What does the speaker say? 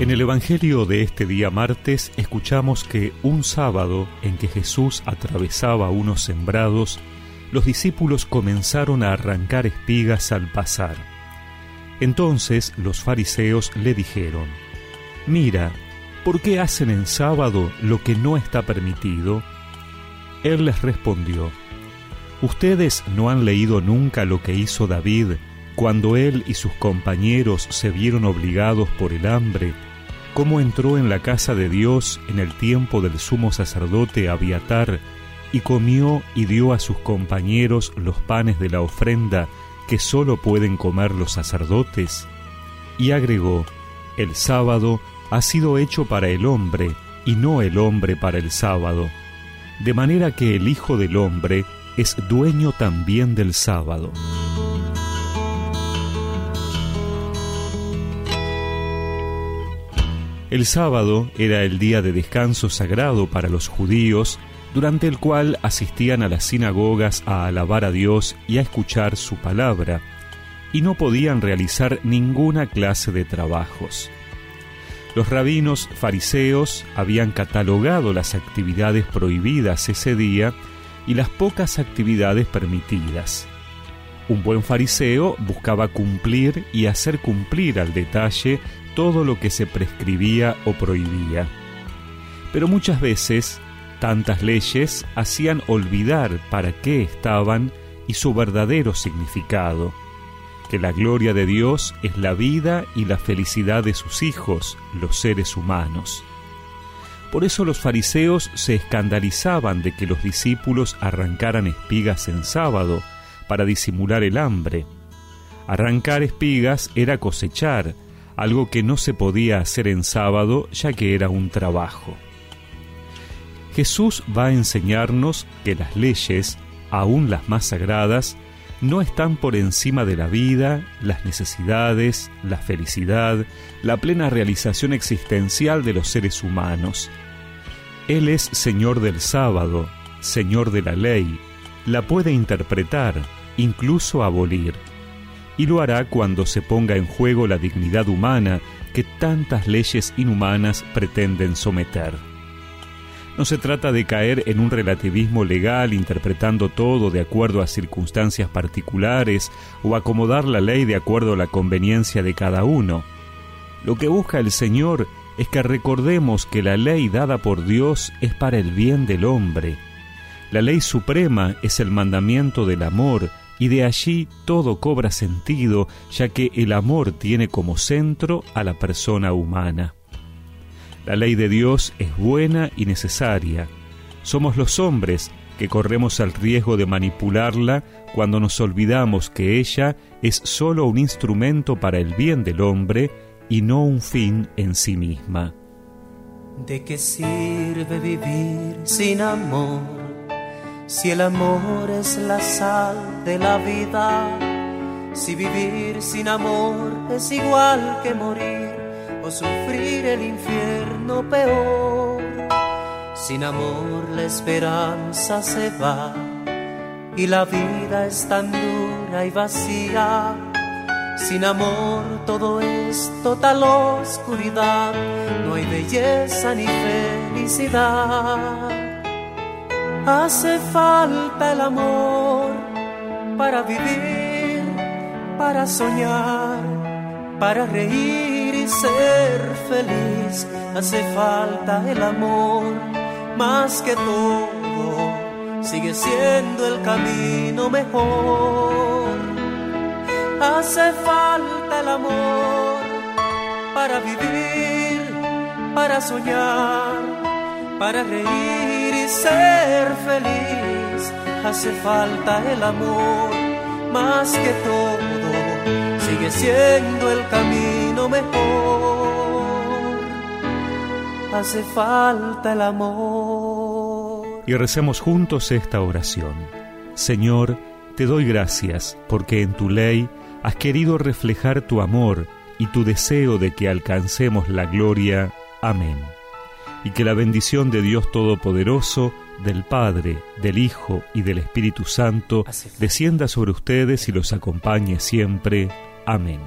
En el Evangelio de este día martes escuchamos que un sábado en que Jesús atravesaba unos sembrados, los discípulos comenzaron a arrancar espigas al pasar. Entonces los fariseos le dijeron, Mira, ¿por qué hacen en sábado lo que no está permitido? Él les respondió, Ustedes no han leído nunca lo que hizo David cuando él y sus compañeros se vieron obligados por el hambre cómo entró en la casa de Dios en el tiempo del sumo sacerdote Abiatar y comió y dio a sus compañeros los panes de la ofrenda que sólo pueden comer los sacerdotes? Y agregó, el sábado ha sido hecho para el hombre y no el hombre para el sábado, de manera que el Hijo del Hombre es dueño también del sábado. El sábado era el día de descanso sagrado para los judíos, durante el cual asistían a las sinagogas a alabar a Dios y a escuchar su palabra, y no podían realizar ninguna clase de trabajos. Los rabinos fariseos habían catalogado las actividades prohibidas ese día y las pocas actividades permitidas. Un buen fariseo buscaba cumplir y hacer cumplir al detalle todo lo que se prescribía o prohibía. Pero muchas veces tantas leyes hacían olvidar para qué estaban y su verdadero significado, que la gloria de Dios es la vida y la felicidad de sus hijos, los seres humanos. Por eso los fariseos se escandalizaban de que los discípulos arrancaran espigas en sábado para disimular el hambre. Arrancar espigas era cosechar, algo que no se podía hacer en sábado ya que era un trabajo. Jesús va a enseñarnos que las leyes, aun las más sagradas, no están por encima de la vida, las necesidades, la felicidad, la plena realización existencial de los seres humanos. Él es Señor del sábado, Señor de la ley, la puede interpretar, incluso abolir y lo hará cuando se ponga en juego la dignidad humana que tantas leyes inhumanas pretenden someter. No se trata de caer en un relativismo legal interpretando todo de acuerdo a circunstancias particulares o acomodar la ley de acuerdo a la conveniencia de cada uno. Lo que busca el Señor es que recordemos que la ley dada por Dios es para el bien del hombre. La ley suprema es el mandamiento del amor y de allí todo cobra sentido, ya que el amor tiene como centro a la persona humana. La ley de Dios es buena y necesaria. Somos los hombres que corremos el riesgo de manipularla cuando nos olvidamos que ella es sólo un instrumento para el bien del hombre y no un fin en sí misma. ¿De qué sirve vivir sin amor? Si el amor es la sal de la vida, si vivir sin amor es igual que morir o sufrir el infierno peor, sin amor la esperanza se va y la vida es tan dura y vacía. Sin amor todo es total oscuridad, no hay belleza ni felicidad. Hace falta el amor para vivir, para soñar, para reír y ser feliz. Hace falta el amor más que todo, sigue siendo el camino mejor. Hace falta el amor para vivir, para soñar, para reír ser feliz. Hace falta el amor más que todo. Sigue siendo el camino mejor. Hace falta el amor. Y recemos juntos esta oración. Señor te doy gracias porque en tu ley has querido reflejar tu amor y tu deseo de que alcancemos la gloria. Amén y que la bendición de Dios Todopoderoso, del Padre, del Hijo y del Espíritu Santo descienda sobre ustedes y los acompañe siempre. Amén.